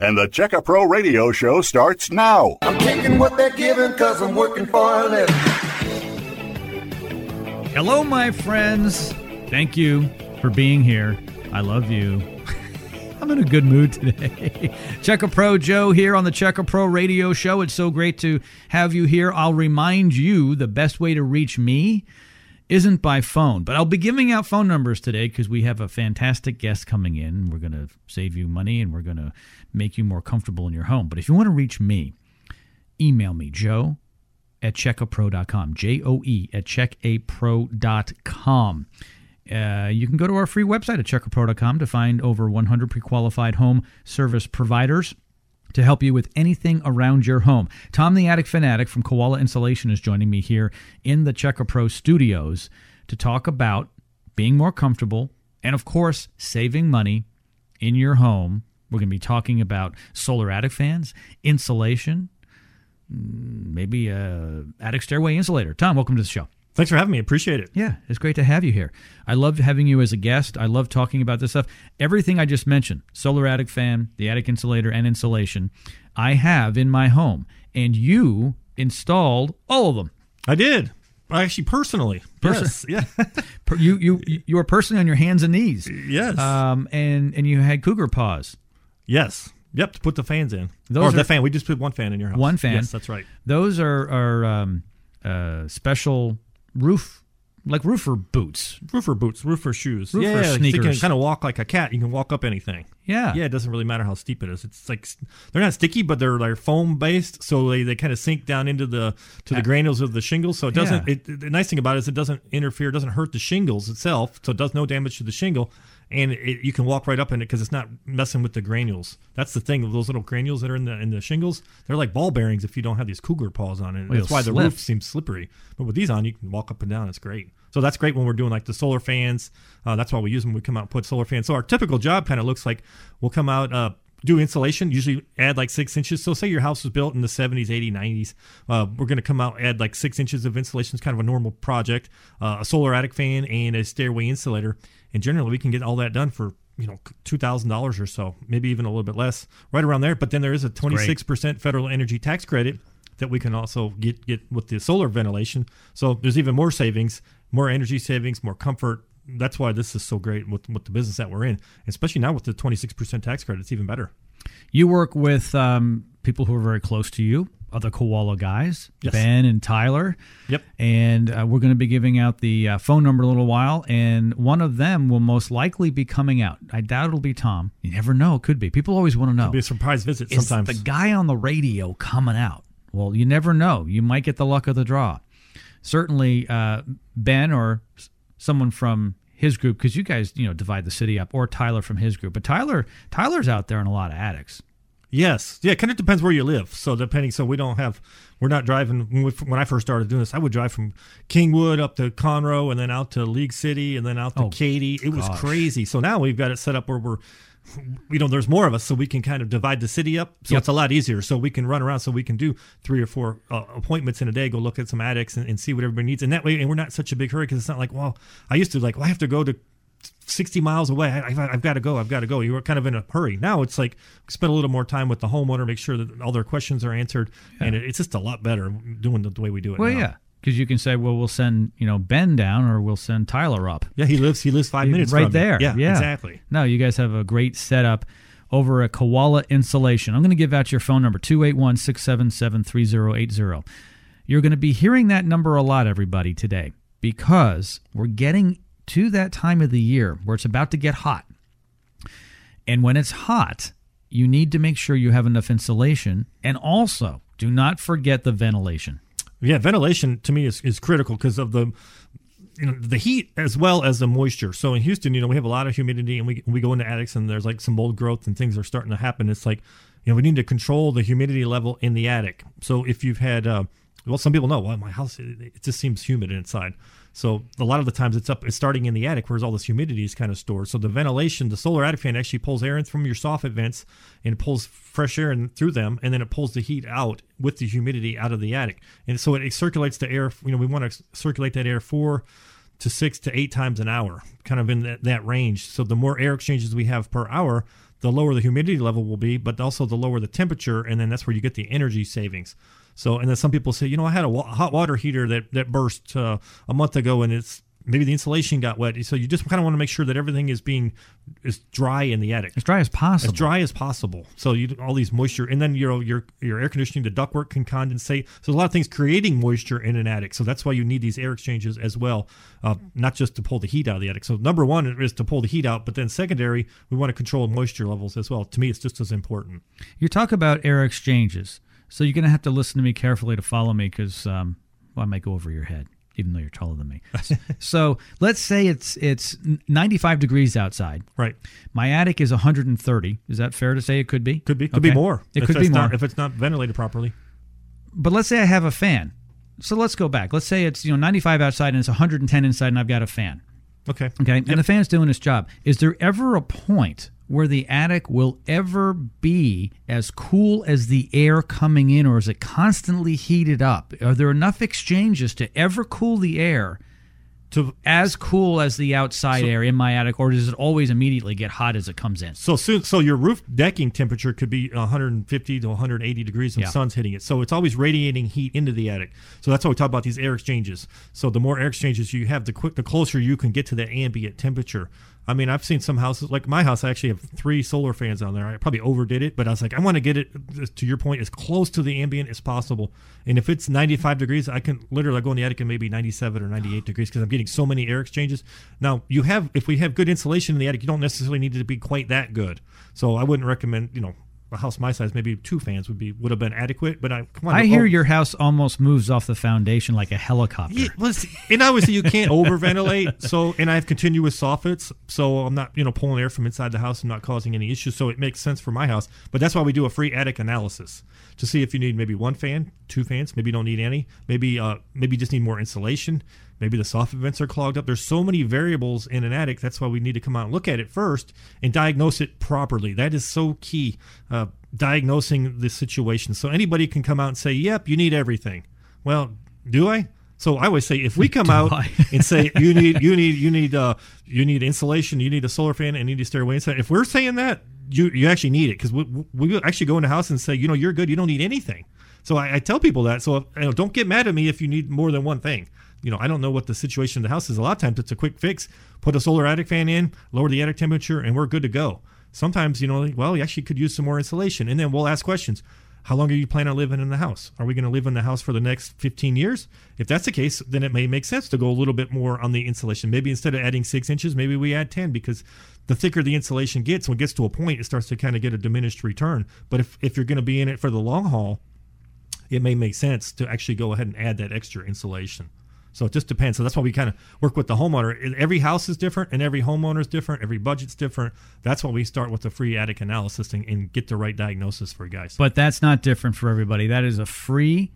And the Checka Pro radio show starts now. I'm taking what they're giving because I'm working for a living. Hello, my friends. Thank you for being here. I love you. I'm in a good mood today. Checka Pro Joe here on the Checka Pro radio show. It's so great to have you here. I'll remind you the best way to reach me isn't by phone, but I'll be giving out phone numbers today because we have a fantastic guest coming in. We're going to save you money and we're going to make you more comfortable in your home. But if you want to reach me, email me, joe at checkapro.com, J O E at checkapro.com. Uh, you can go to our free website at checkapro.com to find over 100 pre qualified home service providers to help you with anything around your home. Tom the Attic Fanatic from Koala Insulation is joining me here in the Checka Pro studios to talk about being more comfortable and, of course, saving money in your home. We're going to be talking about solar attic fans, insulation, mm, maybe a attic stairway insulator. Tom, welcome to the show. Thanks for having me. Appreciate it. Yeah, it's great to have you here. I love having you as a guest. I love talking about this stuff. Everything I just mentioned solar attic fan, the attic insulator, and insulation I have in my home. And you installed all of them. I did. I Actually, personally. Person- yes. Yeah. You you you were personally on your hands and knees. yes. Um, and and you had cougar paws. yes. Yep. To put the fans in. Those or are- the fan. We just put one fan in your house. One fan. Yes, that's right. Those are are um, uh, special roof like roofer boots. Roofer boots, roofer shoes. Roofer yeah, so you can kind of walk like a cat. You can walk up anything. Yeah. Yeah, it doesn't really matter how steep it is. It's like they're not sticky, but they're like foam based, so they, they kind of sink down into the to the granules of the shingles. So it doesn't. Yeah. It, the nice thing about it is it doesn't interfere, it doesn't hurt the shingles itself, so it does no damage to the shingle, and it, you can walk right up in it because it's not messing with the granules. That's the thing. Those little granules that are in the in the shingles, they're like ball bearings if you don't have these cougar paws on it. Well, That's why the roof seems slippery. But with these on, you can walk up and down. It's great. So that's great when we're doing like the solar fans. Uh, that's why we use them. We come out and put solar fans. So our typical job kind of looks like we'll come out, uh, do insulation, usually add like six inches. So say your house was built in the 70s, 80s, 90s. Uh, we're going to come out, add like six inches of insulation. It's kind of a normal project. Uh, a solar attic fan and a stairway insulator. And generally we can get all that done for you know two thousand dollars or so, maybe even a little bit less, right around there. But then there is a twenty six percent federal energy tax credit that we can also get get with the solar ventilation. So there's even more savings, more energy savings, more comfort. That's why this is so great with, with the business that we're in, especially now with the 26% tax credit. It's even better. You work with um, people who are very close to you, other koala guys, Yes. Ben and Tyler. Yep. And uh, we're going to be giving out the uh, phone number a little while, and one of them will most likely be coming out. I doubt it'll be Tom. You never know; it could be. People always want to know. It'll be a surprise visit is sometimes. the guy on the radio coming out? Well, you never know. You might get the luck of the draw. Certainly, uh, Ben or someone from his group, because you guys, you know, divide the city up, or Tyler from his group. But Tyler, Tyler's out there in a lot of attics. Yes, yeah, kind of depends where you live. So depending, so we don't have, we're not driving. When we- when I first started doing this, I would drive from Kingwood up to Conroe, and then out to League City, and then out to Oh, Katy. It was crazy. So now we've got it set up where we're, you know, there's more of us, so we can kind of divide the city up. So Yep. it's a lot easier. So we can run around, so we can do three or four uh, appointments in a day, go look at some attics, and, and see what everybody needs. And that way, and we're not such a big hurry because it's not like, well, I used to like, well, I have to go to 60 miles away. I, I've, I've got to go. I've got to go. You were kind of in a hurry. Now it's like spend a little more time with the homeowner, make sure that all their questions are answered, and it, it's just a lot better doing the, the way we do it. Well, now. yeah, because you can say, well, we'll send you know Ben down, or we'll send Tyler up. yeah. He lives. He lives five minutes right from there. Yeah, yeah, exactly. No, you guys have a great setup over at Koala Insulation. I'm going to give out your phone number 281 677 3080. You're going to be hearing that number a lot, everybody, today, because we're getting to that time of the year where it's about to get hot. And when it's hot, you need to make sure you have enough insulation. And also, do not forget the ventilation. Yeah, ventilation to me is, is critical because of the you know the heat as well as the moisture. So in Houston, you know, we have a lot of humidity, and we we go into attics and there's like some mold growth and things are starting to happen. It's like you know we need to control the humidity level in the attic. So if you've had uh, well, some people know well my house it, it just seems humid inside. So a lot of the times it's up, it's starting in the attic where all this humidity is kind of stored. So the ventilation, the solar attic fan actually pulls air in from your soffit vents and pulls fresh air in through them, and then it pulls the heat out with the humidity out of the attic. And so it, it circulates the air. You know, we want to circulate that air four to six to eight times an hour, kind of in that, that range. So the more air exchanges we have per hour, the lower the humidity level will be, but also the lower the temperature, and then that's where you get the energy savings. So, and then some people say, you know, I had a hot water heater that that burst uh, a month ago, and it's maybe the insulation got wet. So you just kind of want to make sure that everything is being as dry in the attic. As dry as possible. As dry as possible. So you all these moisture, and then your your your air conditioning, the ductwork can condensate. So a lot of things creating moisture in an attic. So that's why you need these air exchanges as well, uh, not just to pull the heat out of the attic. So number one is to pull the heat out, but then secondary, we want to control moisture levels as well. To me, it's just as important. You talk about air exchanges, so you're going to have to listen to me carefully to follow me because um, well, I might go over your head even though you're taller than me. so let's say it's it's 95 degrees outside. Right. My attic is 130. Is that fair to say? It could be. Could be. Could okay. be more. It could be more not, if it's not ventilated properly. But let's say I have a fan. So let's go back. Let's say it's you know 95 outside and it's 110 inside, and I've got a fan. Okay. Okay. Yep. And the fan's doing its job. Is there ever a point where the attic will ever be as cool as the air coming in, or is it constantly heated up? Are there enough exchanges to ever cool the air to as cool as the outside so, air in my attic, or does it always immediately get hot as it comes in? So soon, so your roof decking temperature could be 150 to 180 degrees when yeah. the sun's hitting it. So it's always radiating heat into the attic. So that's why we talk about these air exchanges. So the more air exchanges you have, the quick, the closer you can get to that ambient temperature. I mean, I've seen some houses like my house. I actually have three solar fans on there. I probably overdid it, but I was like, I want to get it to your point as close to the ambient as possible. And if it's 95 degrees, I can literally go in the attic and maybe 97 or 98 degrees because I'm getting so many air exchanges. Now, you have if we have good insulation in the attic, you don't necessarily need it to be quite that good. So I wouldn't recommend you know a house my size, maybe two fans would be would have been adequate. But I come on, I hear oh, your house almost moves off the foundation like a helicopter. Yeah, well, and obviously you can't overventilate. So and I have continuous soffits, so I'm not you know pulling air from inside the house. I'm not causing any issues. So it makes sense for my house. But that's why we do a free attic analysis to see if you need maybe one fan, two fans, maybe you don't need any, maybe uh maybe you just need more insulation. Maybe the soffit vents are clogged up. There's so many variables in an attic. That's why we need to come out and look at it first and diagnose it properly. That is so key. Uh, diagnosing the situation. So anybody can come out and say, "Yep, you need everything." Well, do I? So I always say, if we come out and say you need you need you need uh you need insulation, you need a solar fan, and you need a stairway inside. If we're saying that, you you actually need it because we we actually go in the house and say, you know, you're good, you don't need anything. So I, I tell people that. So you know, don't get mad at me if you need more than one thing you know, I don't know what the situation in the house is. A lot of times it's a quick fix. Put a solar attic fan in, lower the attic temperature, and we're good to go. Sometimes, you know, well, you actually could use some more insulation. And then we'll ask questions. How long are you planning on living in the house? Are we going to live in the house for the next 15 years? If that's the case, then it may make sense to go a little bit more on the insulation. Maybe instead of adding six inches, maybe we add 10 because the thicker the insulation gets, when it gets to a point, it starts to kind of get a diminished return. But if, if you're going to be in it for the long haul, it may make sense to actually go ahead and add that extra insulation. So it just depends. So that's why we kind of work with the homeowner. Every house is different and every homeowner is different. Every budget's different. That's why we start with the free attic analysis and, and get the right diagnosis for guys. But that's not different for everybody. That is a free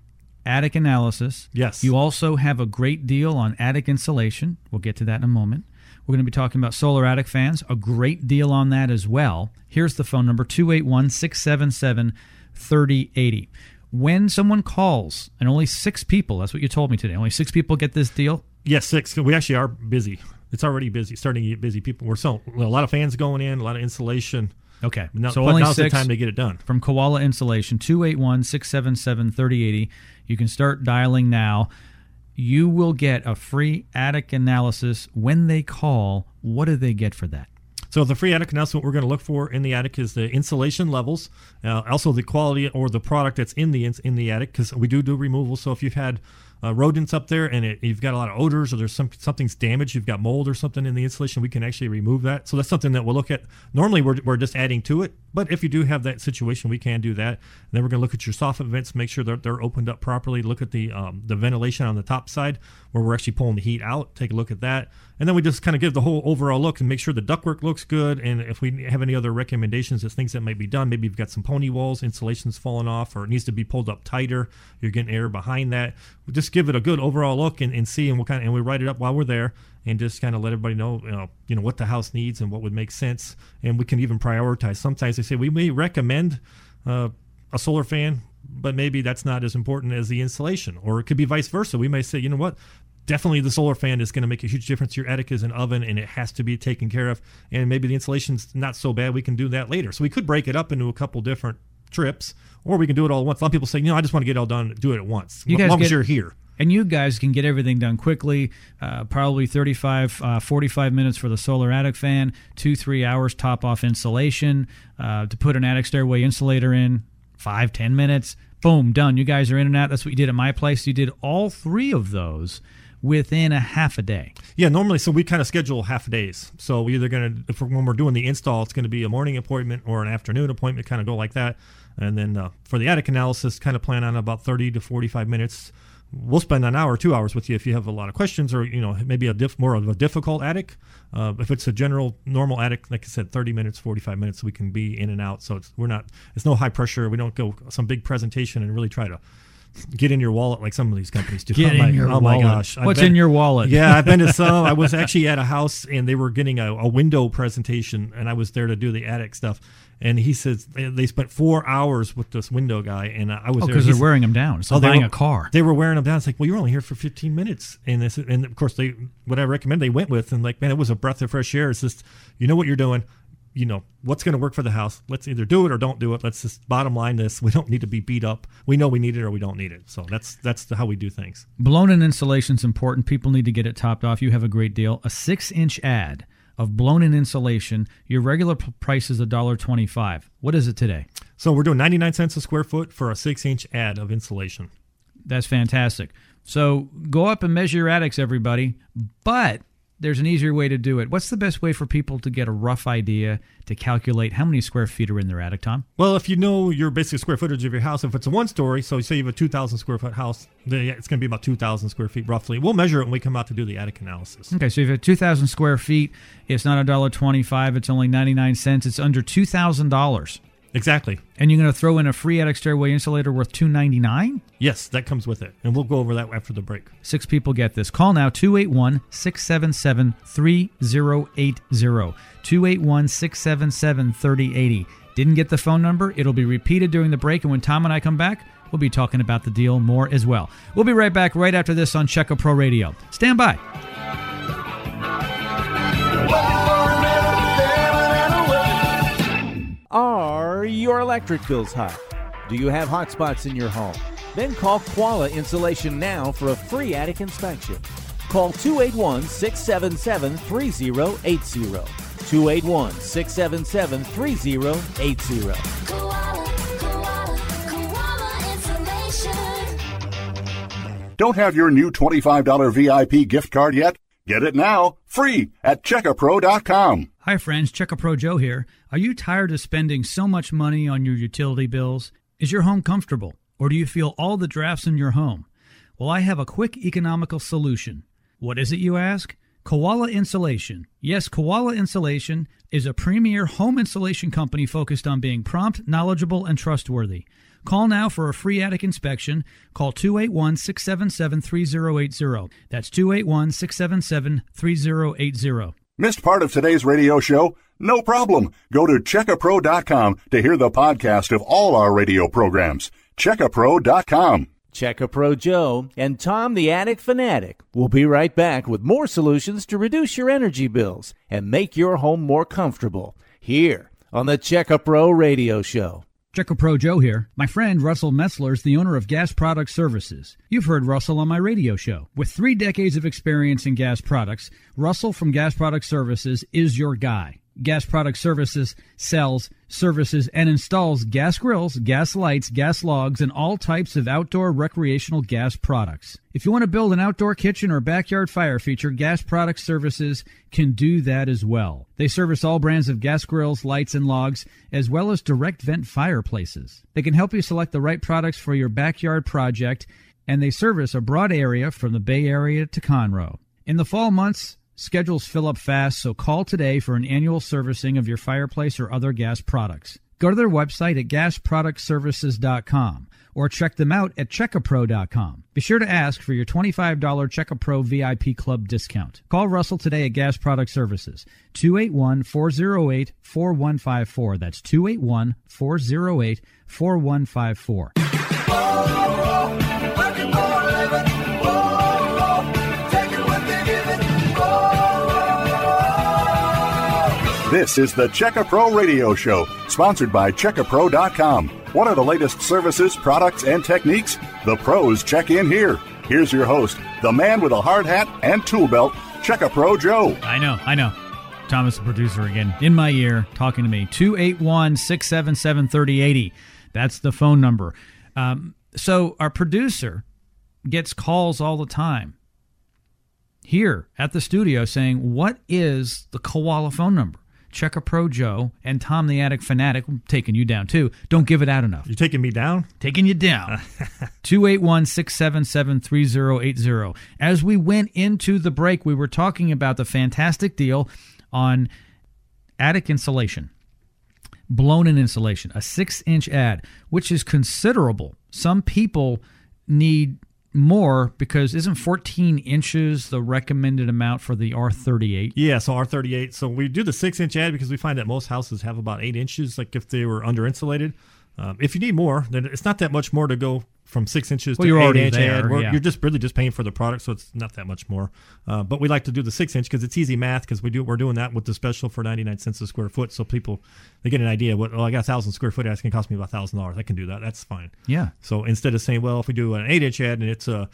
attic analysis. Yes. You also have a great deal on attic insulation. We'll get to that in a moment. We're going to be talking about solar attic fans, a great deal on that as well. Here's the phone number 281 677 3080 when someone calls and only six people, that's what you told me today, only six people get this deal? Yes, six. We actually are busy. It's already busy, starting to get busy. People, we're selling a lot of fans going in, a lot of insulation. Okay. Now, so only now's six the time to get it done. From Koala Insulation, 281 677 3080. You can start dialing now. You will get a free attic analysis when they call. What do they get for that? So the free attic announcement we're going to look for in the attic is the insulation levels, uh, also the quality or the product that's in the in the attic because we do do removal. So if you've had uh, rodents up there and it, you've got a lot of odors or there's some something's damaged, you've got mold or something in the insulation, we can actually remove that. So that's something that we'll look at. Normally we're, we're just adding to it, but if you do have that situation, we can do that. And then we're going to look at your soffit vents, make sure that they're opened up properly. Look at the um, the ventilation on the top side where we're actually pulling the heat out. Take a look at that, and then we just kind of give the whole overall look and make sure the ductwork looks good. And if we have any other recommendations of things that might be done, maybe you've got some pony walls, insulation's falling off, or it needs to be pulled up tighter. You're getting air behind that. We just give it a good overall look and, and see, and we'll kind of and we write it up while we're there and just kind of let everybody know, you know, you know what the house needs and what would make sense, and we can even prioritize. Sometimes they say we may recommend uh, a solar fan, but maybe that's not as important as the insulation, or it could be vice versa. We may say, you know what, definitely the solar fan is going to make a huge difference. Your attic is an oven and it has to be taken care of. And maybe the insulation's not so bad. We can do that later. So we could break it up into a couple different trips, or we can do it all at once. A lot of people say, you know, I just want to get it all done, do it at once. You as guys long as you're here. And you guys can get everything done quickly, uh, probably 35, uh, 45 minutes for the solar attic fan, two, three hours top off insulation. Uh, to put an attic stairway insulator in, five, ten minutes. Boom, done. You guys are in and out. That's what you did at my place. You did all three of those within a half a day. Yeah, normally, so we kind of schedule half days. So we either going to, when we're doing the install, it's going to be a morning appointment or an afternoon appointment, kind of go like that. And then uh, for the attic analysis, kind of plan on about 30 to 45 minutes. We'll spend an hour, two hours with you if you have a lot of questions or, you know, maybe a diff, more of a difficult attic. Uh, if it's a general, normal attic, like I said, 30 minutes, 45 minutes, we can be in and out. So it's, we're not, it's no high pressure. We don't go some big presentation and really try to get in your wallet like some of these companies do. Get oh, oh my, in your oh wallet. my gosh. What's been- in your wallet? Yeah, I've been to some. I was actually at a house and they were getting a, a window presentation, and I was there to do the attic stuff. And he says they spent four hours with this window guy, and I was Oh, there. because He they're wearing them down. It's Oh, buying were- a car. They were wearing them down. It's like, well, you're only here for 15 minutes, and this, and of course, they what I recommend they went with, and like, man, it was a breath of fresh air. It's just, you know what you're doing, you know what's going to work for the house. Let's either do it or don't do it. Let's just bottom line this. We don't need to be beat up. We know we need it or we don't need it. So that's that's the, how we do things. Blown in insulation is important. People need to get it topped off. You have a great deal. A six inch add of blown in insulation. Your regular price is $1.25. What is it today? So we're doing 99 cents a square foot for a six inch add of insulation. That's fantastic. So go up and measure your attics, everybody. But there's an easier way to do it. What's the best way for people to get a rough idea to calculate how many square feet are in their attic, Tom? Well, if you know your basic square footage of your house, if it's a one story, so say you have a 2,000 square foot house, then it's going to be about 2,000 square feet roughly. We'll measure it when we come out to do the attic analysis. Okay, so if you have 2,000 square feet, it's not $1.25, it's only 99 cents. It's under $2,000. Exactly. And you're going to throw in a free attic stairway insulator worth 299? Yes, that comes with it. And we'll go over that after the break. Six people get this. Call now 281 677 3080. 281 677 3080. Didn't get the phone number? It'll be repeated during the break. And when Tom and I come back, we'll be talking about the deal more as well. We'll be right back right after this on Checka Pro Radio. Stand by. Are your electric bills high? Do you have hot spots in your home? Then call Koala Insulation now for a free attic inspection. Call 281 677 3080. 281 677 3080. Koala, koala, koala insulation. Don't have your new $25 VIP gift card yet? Get it now, free at checkapro.com. Hi, friends. Check a Pro Joe here. Are you tired of spending so much money on your utility bills? Is your home comfortable, or do you feel all the drafts in your home? Well, I have a quick economical solution. What is it, you ask? Koala Insulation. Yes, Koala Insulation is a premier home insulation company focused on being prompt, knowledgeable, and trustworthy. Call now for a free attic inspection. Call 281 677 3080. That's 281 677 3080. Missed part of today's radio show? No problem. Go to checkapro.com to hear the podcast of all our radio programs. Checkapro.com. Check a Pro Joe and Tom the Attic Fanatic will be right back with more solutions to reduce your energy bills and make your home more comfortable here on the Check a Pro Radio Show. Check a Pro Joe here. My friend Russell Metzler is the owner of Gas Product Services. You've heard Russell on my radio show. With three decades of experience in gas products, Russell from Gas Product Services is your guy. Gas Product Services sells, services, and installs gas grills, gas lights, gas logs, and all types of outdoor recreational gas products. If you want to build an outdoor kitchen or backyard fire feature, Gas Product Services can do that as well. They service all brands of gas grills, lights, and logs, as well as direct vent fireplaces. They can help you select the right products for your backyard project, and they service a broad area from the Bay Area to Conroe. In the fall months, Schedules fill up fast, so call today for an annual servicing of your fireplace or other gas products. Go to their website at gasproductservices.com or check them out at checkapro.com. Be sure to ask for your $25 Checkapro VIP Club discount. Call Russell today at Gas Product Services, 281-408-4154. That's 281-408-4154. This is the Checka Pro Radio Show, sponsored by CheckaPro.com. What are the latest services, products, and techniques? The pros check in here. Here's your host, the man with a hard hat and tool belt, Checka Pro Joe. I know, I know. Thomas, the producer, again, in my ear, talking to me. 281 677 3080. That's the phone number. Um, so, our producer gets calls all the time here at the studio saying, What is the koala phone number? Check a Pro Joe and Tom the Attic Fanatic, I'm taking you down too. Don't give it out enough. You're taking me down? Taking you down. 281 677 3080. As we went into the break, we were talking about the fantastic deal on attic insulation, blown in insulation, a six inch add, which is considerable. Some people need more because isn't 14 inches the recommended amount for the R38? Yeah, so R38. So we do the six inch add because we find that most houses have about eight inches, like if they were under insulated. Um, if you need more, then it's not that much more to go from six inches Well, to you're eight already inch there, yeah. You're just really just paying for the product, so it's not that much more. Uh, but we like to do the six inch because it's easy math because we do we're doing that with the special for 99 cents a square foot, so people they get an idea. What oh, I got a thousand square foot, it's going to cost me about thousand dollars. I can do that. That's fine. Yeah. So instead of saying, well, if we do an eight inch add and it's uh,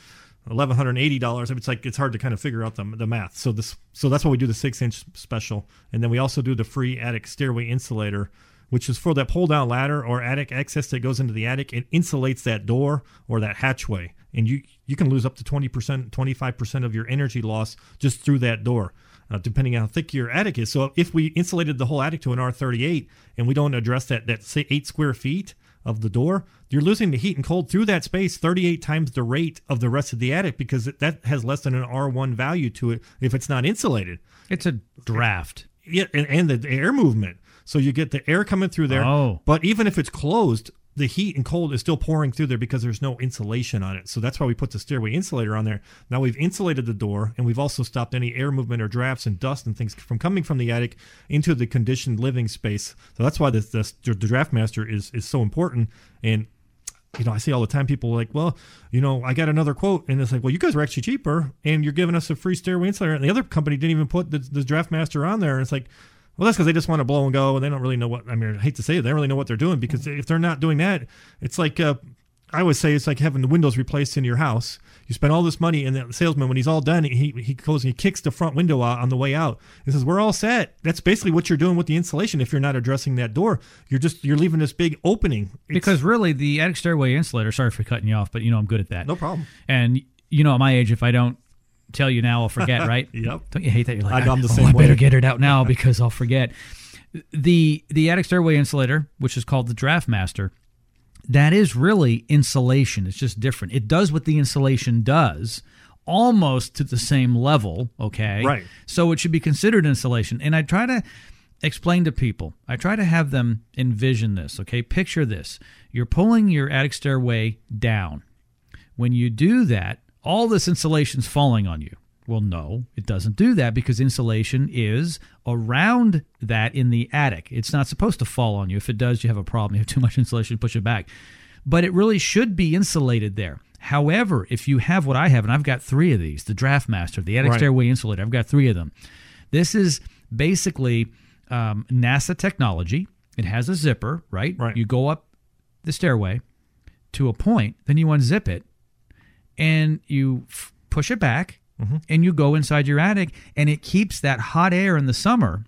eleven hundred eighty dollars, it's like it's hard to kind of figure out the, the math. So this so that's why we do the six inch special, and then we also do the free attic stairway insulator, which is for that pull down ladder or attic access that goes into the attic. It insulates that door or that hatchway, and you you can lose up to twenty percent, twenty five percent of your energy loss just through that door. Uh, depending on how thick your attic is. So if we insulated the whole attic to an R38 and we don't address that that say eight square feet, of the door, you're losing the heat and cold through that space 38 times the rate of the rest of the attic because that has less than an R1 value to it if it's not insulated. It's a draft. Yeah, and, and the air movement. So you get the air coming through there. Oh. But even if it's closed, the heat and cold is still pouring through there because there's no insulation on it. So that's why we put the stairway insulator on there. Now we've insulated the door and we've also stopped any air movement or drafts and dust and things from coming from the attic into the conditioned living space. So that's why this, this the draft master is is so important. And you know, I see all the time people like, well, you know, I got another quote, and it's like, well, you guys are actually cheaper, and you're giving us a free stairway insulator, and the other company didn't even put the, the draft master on there, and it's like, well, that's because they just want to blow and go, and they don't really know what. I mean, I hate to say it, they don't really know what they're doing because if they're not doing that, it's like uh, I always say it's like having the windows replaced in your house. You spend all this money, and the salesman, when he's all done, he he goes and he kicks the front window out on the way out. He says, "We're all set." That's basically what you're doing with the insulation. If you're not addressing that door, you're just you're leaving this big opening. It's- Because really, the attic stairway insulator, sorry for cutting you off, but you know I'm good at that. no problem. And you know, at my age, if I don't tell you now, I'll forget, right? Yep. Don't you hate that? You're like, I know, I'm ah, the "Oh, same I better way." get it out now because I'll forget. The the attic stairway insulator, which is called the Draft Master, that is really insulation. It's just different. It does what the insulation does, almost to the same level. Okay, Right. So it should be considered insulation. And I try to explain to people. I try to have them envision this. Okay, picture this: you're pulling your attic stairway down. When you do that, all this insulation's falling on you. Well, no, it doesn't do that because insulation is around that in the attic. It's not supposed to fall on you. If it does, you have a problem. You have too much insulation, push it back. But it really should be insulated there. However, if you have what I have, and I've got three of these the Draft Master, the attic Right. stairway insulator, I've got three of them. This is basically um, NASA technology. It has a zipper, right? Right. You go up the stairway to a point, then you unzip it, and you f- push it back and you go inside your attic and it keeps that hot air in the summer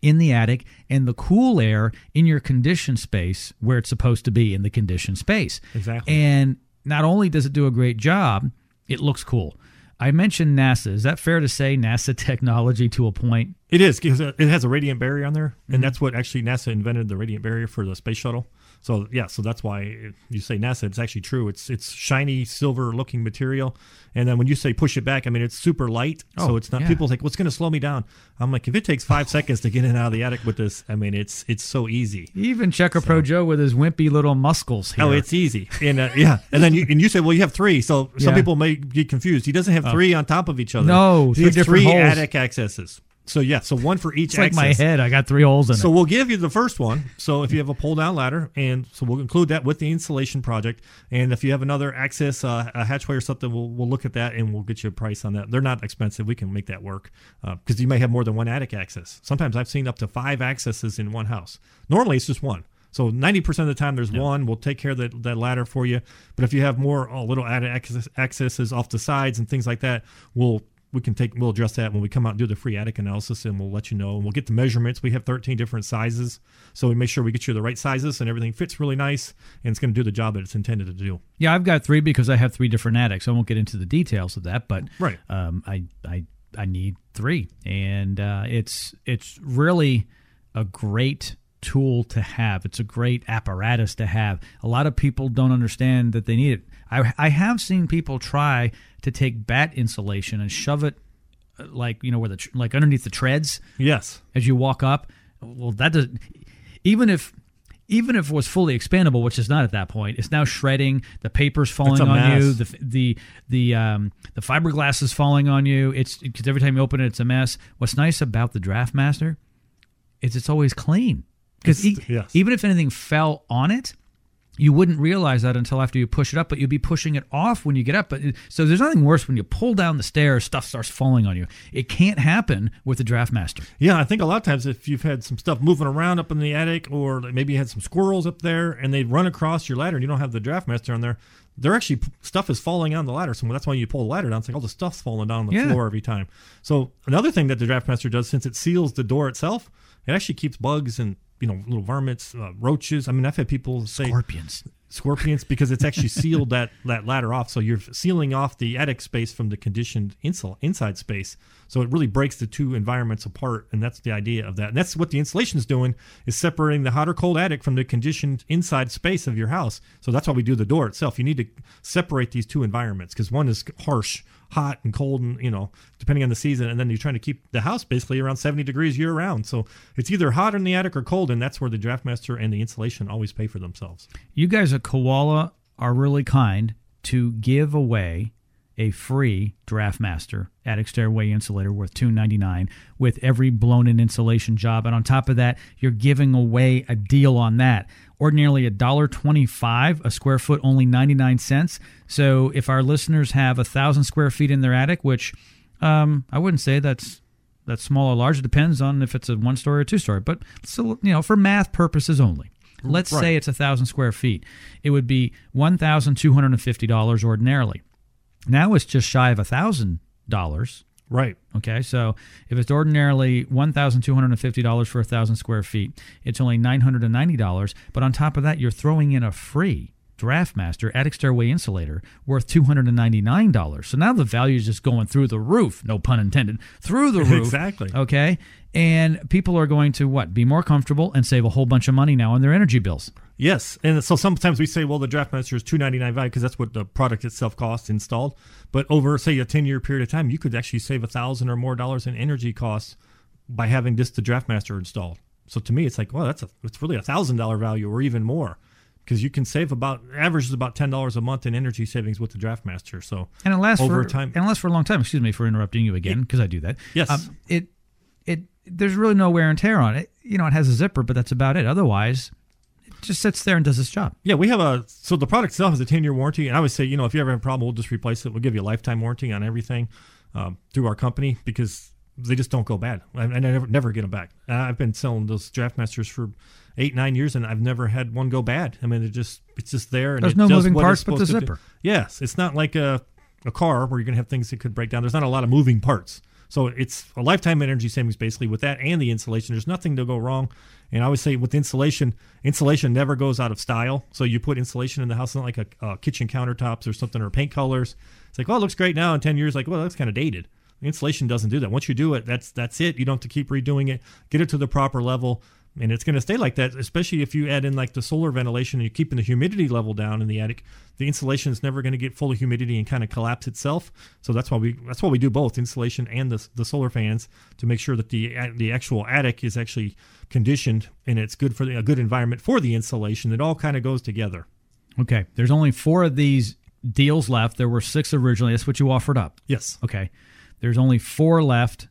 in the attic and the cool air in your conditioned space where it's supposed to be in the conditioned space. Exactly. And not only does it do a great job, it looks cool. I mentioned NASA. Is that fair to say NASA technology to a point? It is because it has a radiant barrier on there, Mm-hmm. and that's what actually NASA invented the radiant barrier for the space shuttle. So yeah, so that's why you say NASA. It's actually true. It's it's shiny silver looking material, and then when you say push it back, I mean it's super light. Oh, so it's not yeah. people think what's going to slow me down. I'm like if it takes five seconds to get in and out of the attic with this, I mean it's it's so easy. Even Check a Pro Joe with his wimpy little muscles here. Oh, it's easy, and uh, yeah, and then you and you say, well, you have three, so some Yeah. Oh. people may get confused. He doesn't have three on top of each other. No, he three has different three holes. attic accesses. So yeah, so one for each It's like access. my head. I got three holes in So it. we'll give you the first one. So if you have a pull down ladder, and so we'll include that with the installation project. And if you have another access, uh, a hatchway or something, we'll we'll look at that and we'll get you a price on that. They're not expensive. We can make that work because you may have more than one attic access. Sometimes I've seen up to five accesses in one house. Normally it's just one. So 90% of the time there's one. We'll take care of that, that ladder for you. But if you have more uh, little attic access, accesses off the sides and things like that, we'll we can take we'll address that when we come out and do the free attic analysis and we'll let you know and we'll get the measurements we have 13 different sizes so we make sure we get you the right sizes and everything fits really nice and it's going to do the job that it's intended to do Yeah, I've got three because I have three different attics. I won't get into the details of that, but Right. um, I I I need three, and uh, it's it's really a great tool to have. It's a great apparatus to have. A lot of people don't understand that they need it. I I have seen people try to take batt insulation and shove it uh, like you know where the tr- like underneath the treads yes as you walk up. Well, that does even if even if it was fully expandable, which is not at that point, it's now shredding. The paper's falling on you. The the the um, the fiberglass is falling on you. It's because every time you open it, it's a mess. What's nice about the DraftMaster is it's always clean. Because yes. even if anything fell on it, you wouldn't realize that until after you push it up, but you'd be pushing it off when you get up. But so there's nothing worse when you pull down the stairs, stuff starts falling on you. It can't happen with the DraftMaster. yeah i think a lot of times if you've had some stuff moving around up in the attic or maybe you had some squirrels up there and they run across your ladder and you don't have the draft master on there they're actually stuff is falling on the ladder so that's why you pull the ladder down it's like all the stuff's falling down on the Yeah. floor every time so another thing that the draft master does since it seals the door itself it actually keeps bugs and you know little varmints uh, roaches. I mean i've had people say Scorpions. scorpions because it's actually sealed that that ladder off. So you're sealing off the attic space from the conditioned insul- inside space. So it really breaks the two environments apart and that's the idea of that. And that's what the insulation is doing is separating the hot or cold attic from the conditioned inside space of your house. So that's why we do the door itself. You need to separate these two environments because one is harsh hot and cold and you know depending on the season. And then you're trying to keep the house basically around 70 degrees year round. So it's either hot in the attic or cold and that's where the draftmaster and the insulation always pay for themselves. You guys at Koala are really kind to give away a free DraftMaster attic stairway insulator worth two ninety nine with every blown in insulation job, and on top of that, you're giving away a deal on that. Ordinarily a dollar twenty five a square foot, only ninety nine cents. So if our listeners have a thousand square feet in their attic, which um, I wouldn't say that's that's small or large. It depends on if it's a one story or two story, but still, you know, for math purposes only. Let's Right. say it's a thousand square feet. It would be one thousand two hundred and fifty dollars ordinarily. Now it's just shy of a thousand dollars. right Okay, so if it's ordinarily one thousand two hundred and fifty dollars for a thousand square feet, it's only nine hundred and ninety dollars. But on top of that, you're throwing in a free DraftMaster attic stairway insulator worth two hundred and ninety nine dollars. So now the value is just going through the roof. No pun intended. Through the roof. Exactly. Okay, and people are going to what be more comfortable and save a whole bunch of money now on their energy bills. Yes, and so sometimes we say, well, the DraftMaster is two ninety nine value because that's what the product itself costs installed. But over say a ten year period of time, you could actually save a thousand or more dollars in energy costs by having just the DraftMaster installed. So to me, it's like, well, that's a it's really a thousand dollar value or even more because you can save about average is about ten dollars a month in energy savings with the DraftMaster. So and it lasts over for time. and it lasts for a long time. Excuse me for interrupting you again because I do that. Yes. Um, it it there's really no wear and tear on it. You know, it has a zipper, but that's about it. Otherwise, just sits there and does its job. Yeah, we have a so the product itself has a ten year warranty, and I would say you know if you ever have a problem, we'll just replace it. We'll give you a lifetime warranty on everything um, through our company because they just don't go bad, and I never never get them back. I've been selling those DraftMasters for eight nine years, and I've never had one go bad. I mean, it just it's just there. And There's no moving parts but the to do. zipper. Yes, it's not like a a car where you're gonna have things that could break down. There's not a lot of moving parts. So it's a lifetime energy savings basically with that and the insulation. There's nothing to go wrong. And I always say with insulation, insulation never goes out of style. So you put insulation in the house, not like a, uh kitchen countertops or something or paint colors. It's like, well, it looks great now. In ten years, like, well, that's kind of dated. Insulation doesn't do that. Once you do it, that's that's it. You don't have to keep redoing it. Get it to the proper level, and it's going to stay like that. Especially if you add in like the solar ventilation and you're keeping the humidity level down in the attic. The insulation is never going to get full of humidity and kind of collapse itself. So that's why we that's why we do both insulation and the the solar fans to make sure that the the actual attic is actually conditioned and it's good for the, a good environment for the insulation. It all kind of goes together. Okay, there's only four of these deals left. There were six originally. That's what you offered up. Yes. Okay, there's only four left.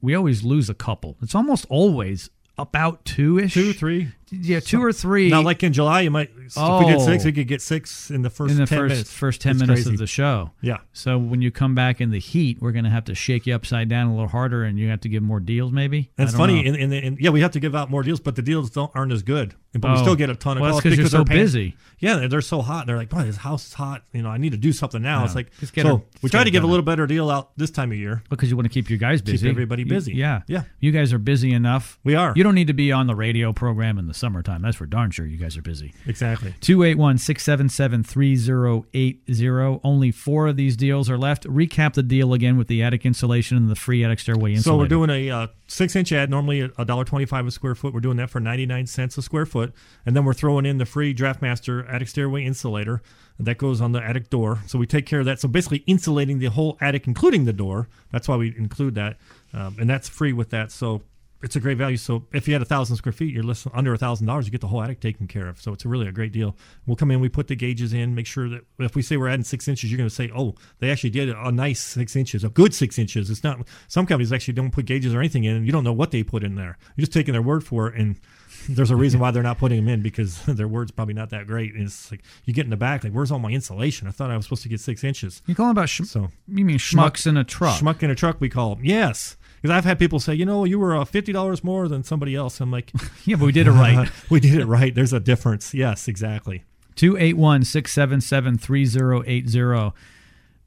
we always lose a couple. It's almost always about two ish. Two, three. Yeah, two or three. Now, like in July, you might. If we did six, Oh. we could get six in the first in the 10 first minutes. first ten It's minutes crazy. of the show. Yeah. So when you come back in the heat, we're going to have to shake you upside down a little harder, and you have to give more deals, maybe. It's funny, know. and, and, and yeah, we have to give out more deals, but the deals don't aren't as good. But we Oh. still get a ton of Well, calls that's 'cause you're because so they're paying- busy. Yeah, they're, they're so hot. They're like, boy, this house is hot. You know, I need to do something now. Yeah. It's like so we try to give a little better deal out this time of year. because you want to keep your guys busy, everybody You- busy. yeah, Yeah. You guys are busy enough. We are. You don't need to be on the radio program in the summertime. That's for darn sure. You guys are busy. Exactly. 281 677 3080. Only four of these deals are left. Recap the deal again with the attic insulation and the free attic stairway insulator. So we're doing a uh, six inch add, normally a dollar twenty five a square foot. We're doing that for ninety nine cents a square foot, and then we're throwing in the free DraftMaster attic stairway insulator that goes on the attic door. So we take care of that. So basically insulating the whole attic, including the door. That's why we include that, um, and that's free with that. So it's a great value. So if you had a thousand square feet, you're less under a thousand dollars. You get the whole attic taken care of. So it's a really a great deal. We'll come in, we put the gauges in, make sure that if we say we're adding six inches, you're going to say, oh, they actually did a nice six inches, a good six inches. It's not. Some companies actually don't put gauges or anything in, and you don't know what they put in there. You're just taking their word for it, and there's a reason why they're not putting them in because their word's probably not that great. And it's like you get in the back, like, where's all my insulation? I thought I was supposed to get six inches. You call them about sh- So you mean schmucks in a truck? Schmuck in a truck, we call them. Yes. Because I've had people say, you know, you were uh, fifty dollars more than somebody else. I'm like, Yeah, but we did it right. we did it right. There's a difference. Yes, exactly. 281 677 3080.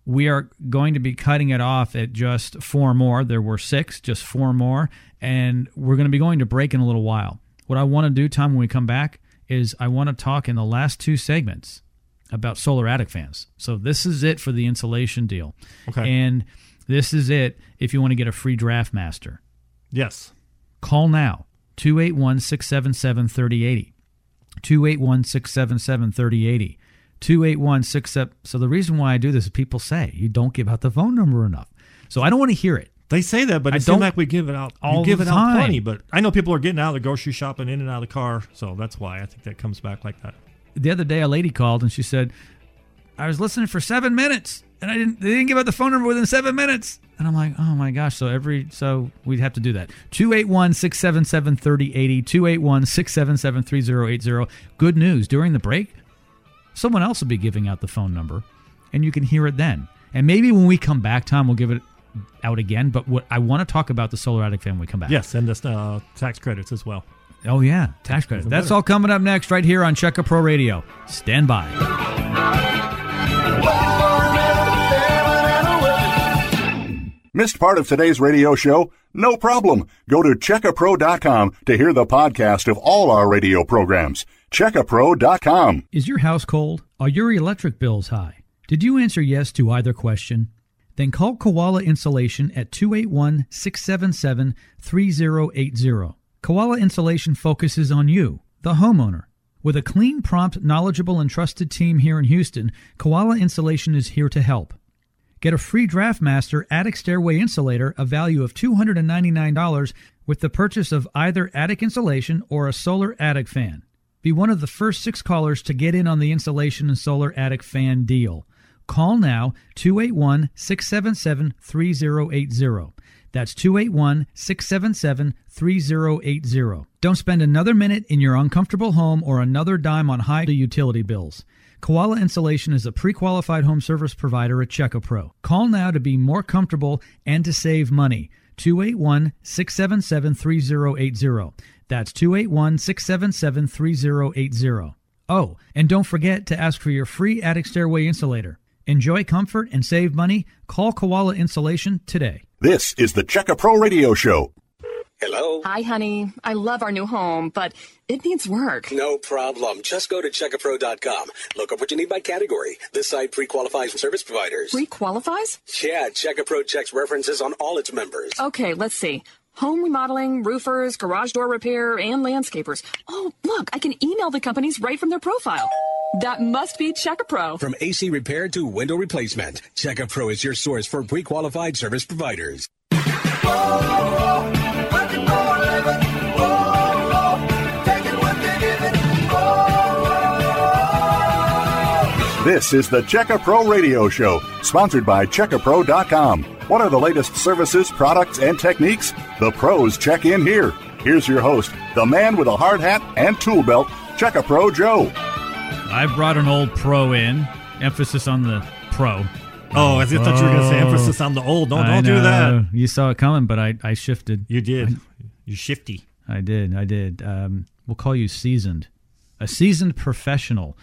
We are going to be cutting it off at just four more. There were six, just four more. And we're going to be going to break in a little while. What I want to do, Tom, when we come back, is I want to talk in the last two segments about solar attic fans. So this is it for the insulation deal. Okay. And this is it if you want to get a free draft master. Yes. Call now 281 677 3080. 281 677 3080. 281 So the reason why I do this is people say you don't give out the phone number enough. So I don't want to hear it. They say that, but it seems like we give it out. all we give the it out plenty, but I know people are getting out of the grocery shopping, in and out of the car, so that's why I think that comes back like that. The other day a lady called and she said, I was listening for seven minutes and I didn't they didn't give out the phone number within seven minutes. And I'm like, oh my gosh. So every so we'd have to do that. 281 677 3080. 281 677 3080. Good news. During the break, someone else will be giving out the phone number and you can hear it then. And maybe when we come back, Tom, we'll give it out again. But what I want to talk about the solar attic fan when we come back. Yes, and the uh, tax credits as well. Oh yeah, tax credits. That's better. all coming up next right here on Check Pro Radio. Stand by. Missed part of today's radio show? No problem. Go to checkapro.com to hear the podcast of all our radio programs. Checkapro.com. Is your house cold? Are your electric bills high? Did you answer yes to either question? Then call Koala Insulation at 281 677 3080. Koala Insulation focuses on you, the homeowner. With a clean, prompt, knowledgeable, and trusted team here in Houston, Koala Insulation is here to help. Get a free DraftMaster attic stairway insulator, a value of $299, with the purchase of either attic insulation or a solar attic fan. Be one of the first six callers to get in on the insulation and solar attic fan deal. Call now 281 677 3080. That's 281 677 3080. Don't spend another minute in your uncomfortable home or another dime on high utility bills. Koala Insulation is a pre qualified home service provider at Checkapro. Call now to be more comfortable and to save money. 281 677 3080. That's 281 677 3080. Oh, and don't forget to ask for your free attic stairway insulator. Enjoy comfort and save money. Call Koala Insulation today. This is the Checka Pro Radio Show. Hello? Hi, honey. I love our new home, but it needs work. No problem. Just go to checkapro.com. Look up what you need by category. This site pre-qualifies service providers. Pre qualifies? yeah, Checkapro checks references on all its members. Okay, let's see. Home remodeling, roofers, garage door repair, and landscapers. Oh, look, I can email the companies right from their profile. That must be Checkapro. From AC repair to window replacement, Checkapro is your source for pre-qualified service providers. This is the Checka Pro Radio Show, sponsored by CheckaPro.com. What are the latest services, products, and techniques? The pros check in here. Here's your host, the man with a hard hat and tool belt, Checka Pro Joe. I brought an old pro in, emphasis on the pro. Oh, I thought you were going to say Oh. emphasis on the old. Don't, don't do that. You saw it coming, but I, I shifted. You did. You're shifty. I did. I did. Um, we'll call you seasoned. A seasoned professional.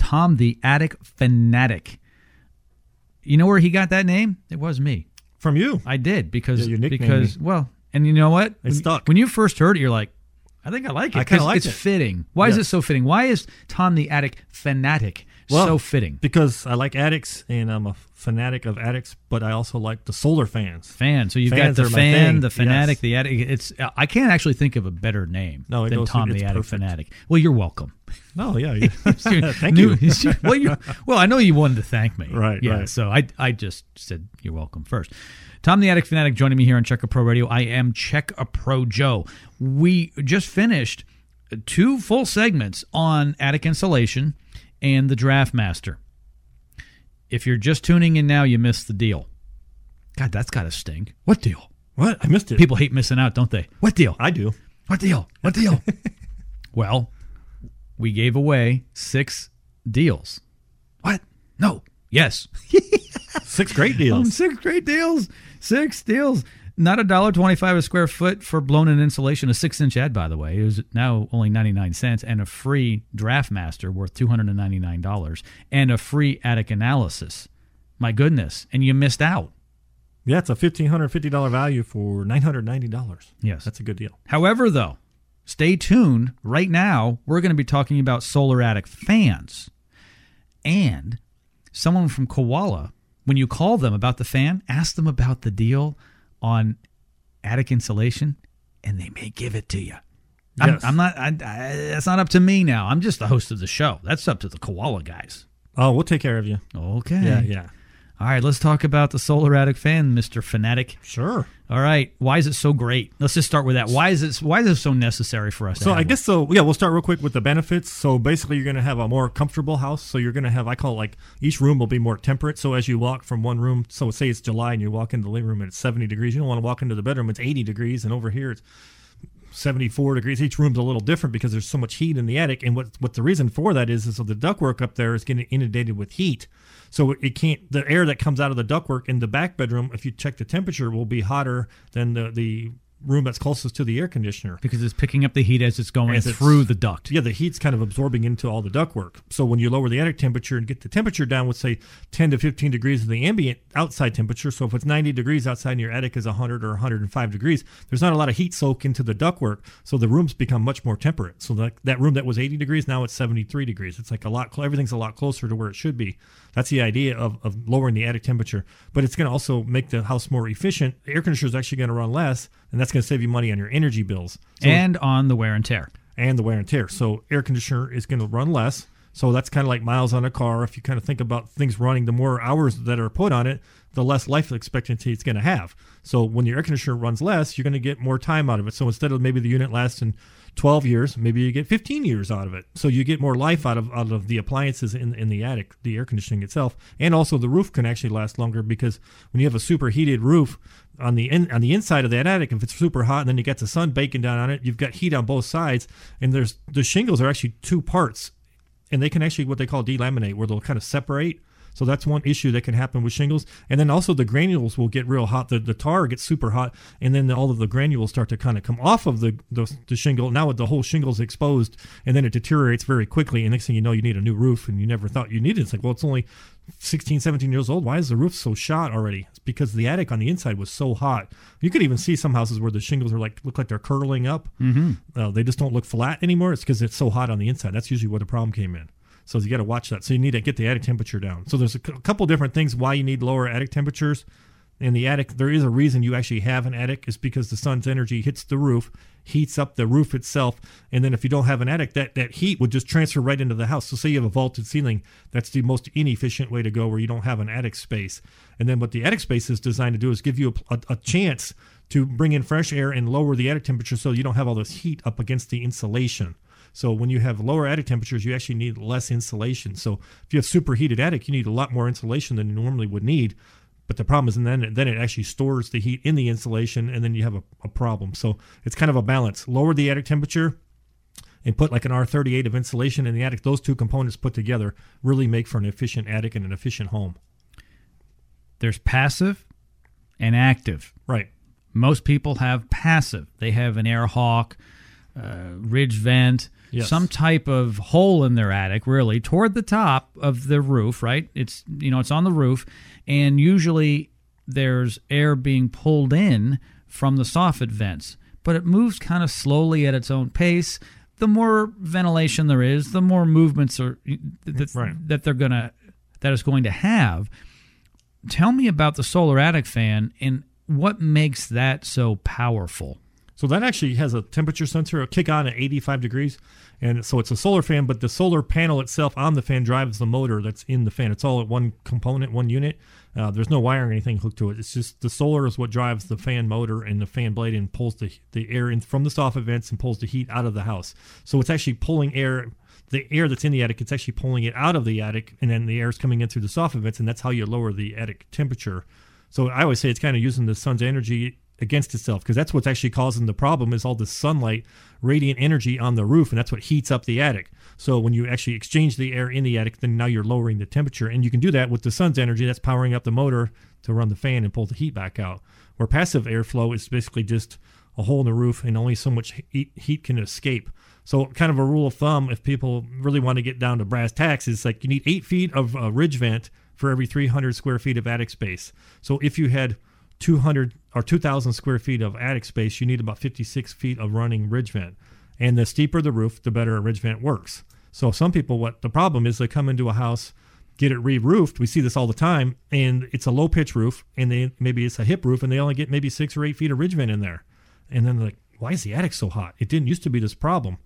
Tom the Attic Fanatic. You know where he got that name? It was me. From you. I did because Yeah, because me. well, and you know what? It stuck. When you first heard it, you're like, I think I like it. I kinda 'cause liked It's it. fitting. Why is it so fitting? Why is Tom the Attic Fanatic Well, so fitting? Because I like addicts and I'm a fanatic of addicts, but I also like the solar fans. Fan. So you've Fans got the fan, the fanatic, Yes. the addict. It's I can't actually think of a better name No, than goes- Tom the Attic perfect. Fanatic. Well, you're welcome. No, yeah. Thank new- you. well, you're, well, I know you wanted to thank me. Right, Yeah. right. So I, I just said you're welcome first. Tom the Attic Fanatic joining me here on Check a Pro Radio. I am Check a Pro Joe. We just finished two full segments on attic insulation and the Draft Master. If you're just tuning in now, you missed the deal. God, that's got to sting. What deal? What? I missed it. People hate missing out, don't they? What deal? I do. What deal? What deal? well, we gave away six deals. What? No. Yes. Six great Um, deals. six great deals. Six deals. Not a dollar twenty-five a square foot for blown-in insulation. A six-inch add, by the way, it was now only ninety-nine cents, and a free draft master worth two hundred and ninety-nine dollars, and a free attic analysis. My goodness! And you missed out. Yeah, it's a fifteen hundred fifty dollar value for nine hundred ninety dollars. Yes. that's a good deal. However, though, stay tuned. Right now, we're going to be talking about solar attic fans. And someone from Koala, when you call them about the fan, ask them about the deal on attic insulation, and they may give it to you. I'm, I'm not. I, I, that's not up to me now. I'm just the host of the show. That's up to the Koala guys. Oh, we'll take care of you. Okay. Yeah, yeah, All right. Let's talk about the solar attic fan, Mister Fanatic. sure. All right. Why is it so great? Let's just start with that. Why is it? Why is it so necessary for us? So I guess so. Yeah, we'll start real quick with the benefits. So basically, you're going to have a more comfortable house. So you're going to have, I call it like each room will be more temperate. So as you walk from one room, so say it's July and you walk into the living room and it's 70 degrees, you don't want to walk into the bedroom, it's 80 degrees, and over here it's 74 degrees. Each room's a little different because there's so much heat in the attic. And what what the reason for that is is so the ductwork up there is getting inundated with heat. So it can't the air that comes out of the ductwork in the back bedroom, if you check the temperature, will be hotter than the the room that's closest to the air conditioner. because it's picking up the heat as it's going As it's- through the duct. Yeah, the heat's kind of absorbing into all the ductwork. So when you lower the attic temperature and get the temperature down with say 10 to 15 degrees of the ambient outside temperature, so if it's 90 degrees outside and your attic is 100 or 105 degrees, there's not a lot of heat soak into the ductwork, so the rooms become much more temperate. So that that room that was 80 degrees now it's 73 degrees. It's like a lot everything's a lot closer to where it should be. That's the idea of, of lowering the attic temperature, but it's going to also make the house more efficient. The air conditioner is actually going to run less, and that's going to save you money on your energy bills. So and on the wear and tear. and the wear and tear. So air conditioner is going to run less. So that's kind of like miles on a car. If you kind of think about things running, the more hours that are put on it, the less life expectancy it's going to have. So when your air conditioner runs less, you're going to get more time out of it. So instead of maybe the unit lasting 12 years, maybe you get 15 years out of it. So you get more life out of out of the appliances in in the attic, the air conditioning itself, and also the roof can actually last longer because when you have a superheated roof on the in, on the inside of that attic, if it's super hot and then you got the sun baking down on it, you've got heat on both sides, and there's the shingles are actually two parts and they can actually what they call delaminate, where they'll kind of separate. So that's one issue that can happen with shingles, and then also the granules will get real hot. The, the tar gets super hot, and then all of the granules start to kind of come off of the, the the shingle. Now the whole shingle's exposed, and then it deteriorates very quickly. And next thing you know, you need a new roof, and you never thought you needed. it. It's like, well, it's only 16, 17 years old. Why is the roof so shot already? It's because the attic on the inside was so hot. You could even see some houses where the shingles are like look like they're curling up. Mm-hmm. Uh, they just don't look flat anymore. It's because it's so hot on the inside. That's usually where the problem came in. So you got to watch that. So you need to get the attic temperature down. So there's a couple different things why you need lower attic temperatures. In the attic, there is a reason you actually have an attic is because the sun's energy hits the roof, heats up the roof itself, and then if you don't have an attic, that that heat would just transfer right into the house. So say you have a vaulted ceiling, that's the most inefficient way to go where you don't have an attic space. And then what the attic space is designed to do is give you a, a, a chance to bring in fresh air and lower the attic temperature so you don't have all this heat up against the insulation. So when you have lower attic temperatures, you actually need less insulation. So if you have superheated attic, you need a lot more insulation than you normally would need. But the problem is, and then then it actually stores the heat in the insulation, and then you have a, a problem. So it's kind of a balance. Lower the attic temperature, and put like an R38 of insulation in the attic. Those two components put together really make for an efficient attic and an efficient home. There's passive and active. Right. Most people have passive. They have an air hawk, uh, ridge vent, Yes. some type of hole in their attic, really toward the top of the roof. Right? It's you know it's on the roof, and usually there's air being pulled in from the soffit vents, but it moves kind of slowly at its own pace. The more ventilation there is, the more movements are that, Right. that they're gonna that it's going to have tell me about the solar attic fan and what makes that so powerful. So that actually has a temperature sensor, it'll kick on at 85 degrees. And so it's a solar fan, but the solar panel itself on the fan drives the motor that's in the fan. It's all at one component, one unit. Uh, there's no wire or anything hooked to it. It's just the solar is what drives the fan motor and the fan blade and pulls the, the air in from the soffit vents and pulls the heat out of the house. So it's actually pulling air, the air that's in the attic, it's actually pulling it out of the attic, and then the air is coming in through the soffit vents, and that's how you lower the attic temperature. So I always say it's kind of using the sun's energy against itself because that's what's actually causing the problem is all the sunlight radiant energy on the roof and that's what heats up the attic. So when you actually exchange the air in the attic then now you're lowering the temperature and you can do that with the sun's energy that's powering up the motor to run the fan and pull the heat back out. Where passive airflow is basically just a hole in the roof and only so much heat, heat can escape. So kind of a rule of thumb if people really want to get down to brass tacks is like you need eight feet of uh, ridge vent for every 300 square feet of attic space. So if you had 200 or 2,000 square feet of attic space, you need about 56 feet of running ridge vent. And the steeper the roof, the better a ridge vent works. So some people, what the problem is, they come into a house, get it re-roofed. We see this all the time, and it's a low pitch roof, and they maybe it's a hip roof, and they only get maybe six or eight feet of ridge vent in there. And then they're like, why is the attic so hot? It didn't used to be this problem.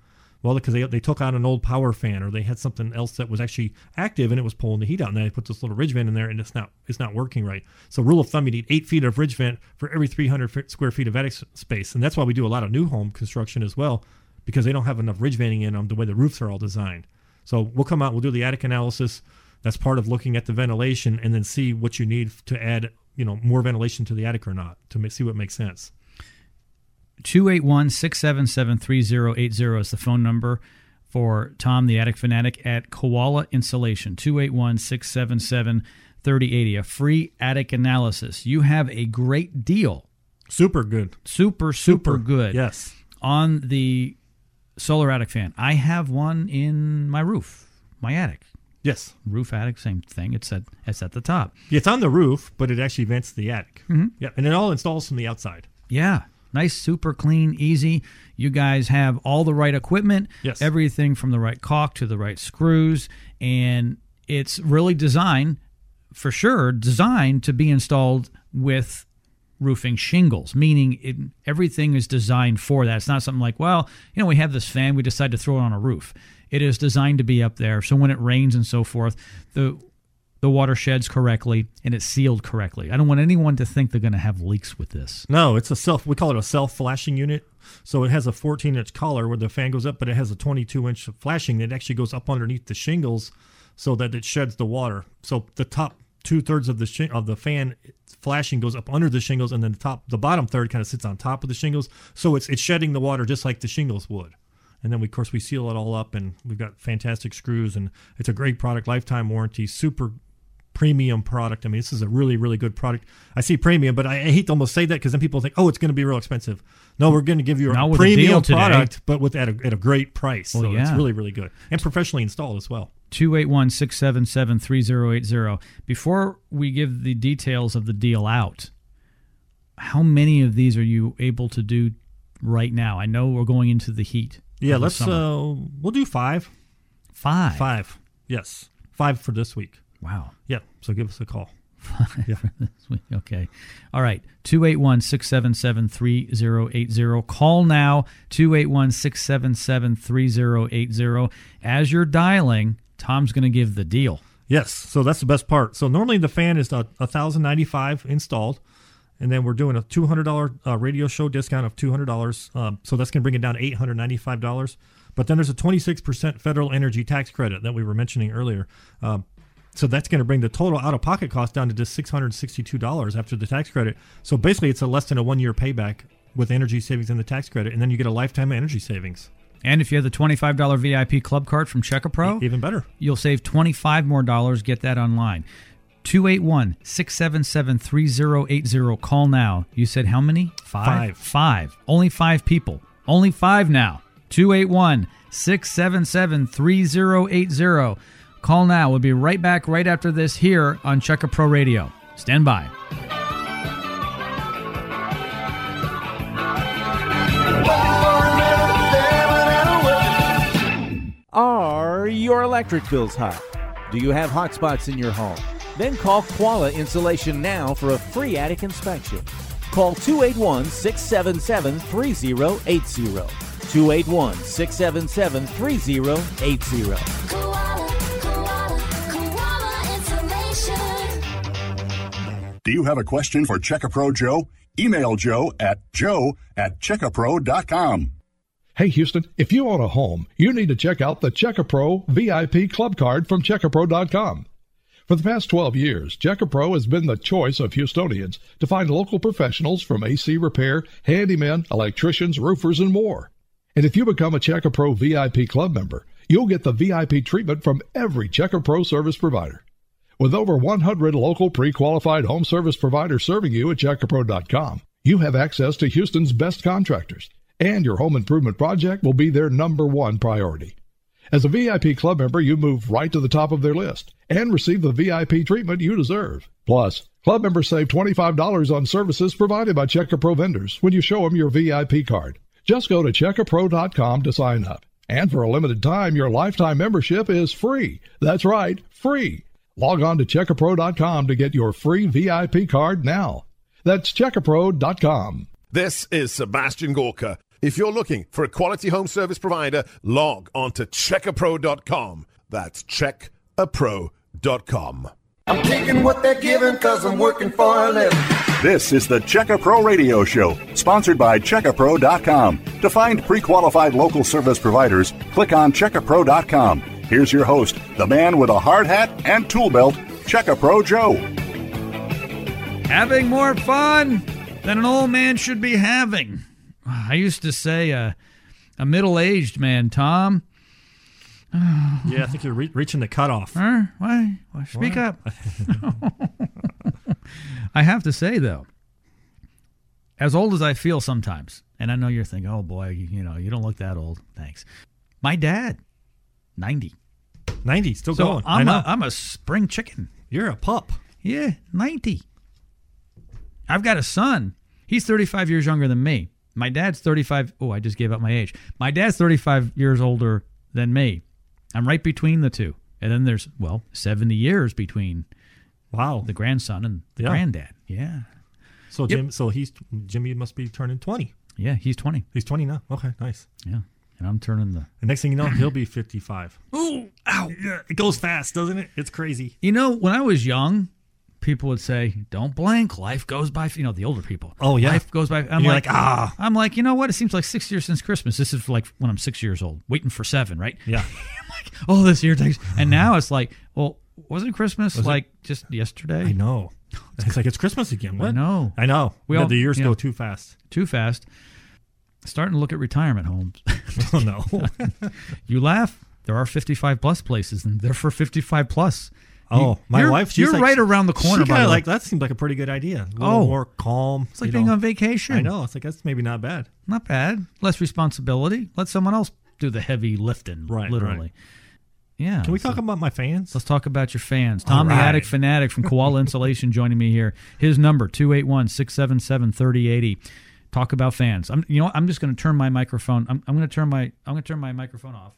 Well, because they, they took out an old power fan or they had something else that was actually active and it was pulling the heat out. And then they put this little ridge vent in there and it's not it's not working right. So rule of thumb, you need eight feet of ridge vent for every 300 square feet of attic space. And that's why we do a lot of new home construction as well because they don't have enough ridge venting in them the way the roofs are all designed. So we'll come out, we'll do the attic analysis. That's part of looking at the ventilation and then see what you need to add, you know, more ventilation to the attic or not to see what makes sense. 281 677 3080 is the phone number for Tom, the Attic Fanatic, at Koala Insulation. 281 677 3080. A free attic analysis. You have a great deal. Super good. Super, super, good. Yes. On the solar attic fan. I have one in my roof, my attic. Yes. Roof attic, same thing. It's at it's at the top. It's on the roof, but it actually vents the attic. Mm-hmm. Yeah, and it all installs from the outside. Yeah. Nice, super clean, easy. You guys have all the right equipment. Yes. Everything from the right caulk to the right screws. And it's really designed, for sure, designed to be installed with roofing shingles, meaning it, everything is designed for that. It's not something like, well, you know, we have this fan, we decide to throw it on a roof. It is designed to be up there. So when it rains and so forth, the the water sheds correctly and it's sealed correctly. I don't want anyone to think they're going to have leaks with this. No, it's a self. We call it a self flashing unit. So it has a 14 inch collar where the fan goes up, but it has a 22 inch flashing that actually goes up underneath the shingles, so that it sheds the water. So the top two thirds of the shi- of the fan flashing goes up under the shingles, and then the top, the bottom third kind of sits on top of the shingles. So it's it's shedding the water just like the shingles would. And then we, of course we seal it all up, and we've got fantastic screws, and it's a great product, lifetime warranty, super premium product. I mean, this is a really, really good product. I see premium, but I, I hate to almost say that because then people think, oh, it's going to be real expensive. No, we're going to give you Not a a premium today. product, but with at a, at a great price. Well, so it's really, really good and professionally installed as well. 281 677 3080. Before we give the details of the deal out, how many of these are you able to do right now? I know we're going into the heat. Yeah, let's. Uh, we'll do five. Five. Five. Yes, five for this week. Wow. Yeah. So give us a call. Yeah. Okay. All right. 281 677 3080. Call now 281 677 3080. As you're dialing, Tom's going to give the deal. Yes, so that's the best part. So normally the fan is a, a thousand ninety five installed, and then we're doing a two hundred dollar uh, radio show discount of two hundred dollars. Um, so that's going to bring it down to eight hundred ninety five dollars. But then there's a 26% federal energy tax credit that we were mentioning earlier. Uh, so that's going to bring the total out of pocket cost down to just $662 after the tax credit. So basically, it's a less than a one year payback with energy savings and the tax credit, and then you get a lifetime of energy savings. And if you have the $25 VIP club card from Check a Pro, Even better. you'll save 25 more dollars. Get that online. 281 677 3080. Call now. You said how many? Five. Five. Only five people. Only five now. 281 677 3080. Call now. We'll be right back right after this here on Check a Pro Radio. Stand by. Are your electric bills high? Do you have hot spots in your home? Then call Koala Insulation now for a free attic inspection. Call 281 677 3080. 281 677 3080. Do you have a question for Checkapro Joe? Email Joe at joe at checkapro.com. Hey Houston, if you own a home, you need to check out the Checkapro VIP Club Card from Checkapro.com. For the past 12 years, Checkapro has been the choice of Houstonians to find local professionals from AC repair, handymen, electricians, roofers, and more. And if you become a Checkapro VIP Club member, you'll get the VIP treatment from every Checkapro service provider. With over 100 local pre-qualified home service providers serving you at Checkapro.com, you have access to Houston's best contractors, and your home improvement project will be their number one priority. As a VIP club member, you move right to the top of their list and receive the VIP treatment you deserve. Plus, club members save $25 on services provided by Checkapro vendors when you show them your VIP card. Just go to checkapro.com to sign up. And for a limited time, your lifetime membership is free. That's right, free. Log on to checkapro.com to get your free VIP card now. That's checkapro.com. This is Sebastian Gorka. If you're looking for a quality home service provider, log on to checkapro.com. That's checkapro.com. I'm taking what they're giving cause I'm working for a living. This is the Checka Pro Radio Show, sponsored by CheckaPro.com. To find pre-qualified local service providers, click on CheckaPro.com. Here's your host, the man with a hard hat and tool belt, Checka Pro Joe. Having more fun than an old man should be having. I used to say uh, a middle aged man, Tom. Yeah, I think you're re- reaching the cutoff. Huh? Why? Why? Speak What? up. I have to say, though, as old as I feel sometimes, and I know you're thinking, oh boy, you, you know, you don't look that old. Thanks. My dad, 90. 90, still So going. I'm a, I'm a spring chicken. You're a pup. Yeah, 90. I've got a son. He's 35 years younger than me. My dad's 35. Oh, I just gave up my age. My dad's 35 years older than me. I'm right between the two. And then there's, well, 70 years between Wow. the grandson and the Yeah. granddad. Yeah. So Jim, so he's Jimmy must be turning 20. Yeah, he's 20. He's 20 now. Okay, nice. Yeah. And I'm turning the. The next thing you know, he'll be 55. Ooh, ow. Yeah, it goes fast, doesn't it? It's crazy. You know, when I was young, people would say, "Don't blink, life goes by." You know, the older people. Oh, yeah. life goes by. I'm you're like, like, ah. I'm like, you know what? It seems like six years since Christmas. This is like when I'm six years old, waiting for seven, right? Yeah. I'm like, oh, this year takes, and now it's like, well, wasn't Christmas Was it- like just yesterday? I know. It's like it's Christmas again. What? I know. I know. We Yeah, all- the years yeah. go too fast. Too fast. Starting to look at retirement homes. Oh no. you laugh. There are 55 plus places, and they're for 55 plus. oh, my you're- wife. She's You're like- right around the corner. She kinda, like that. Seems like a pretty good idea. A little Oh. more calm. It's like being know. on vacation. I know. It's like that's maybe not bad. Not bad. Less responsibility. Let someone else do the heavy lifting. Right, Literally. right. Yeah. Can we so- talk about my fans? Let's talk about your fans. Tom the. Attic Fanatic from Koala Insulation joining me here. His number 281-677-3080. Talk about fans. I'm you know what? I'm just going to turn my microphone. I'm, I'm going to turn my I'm going to turn my microphone off.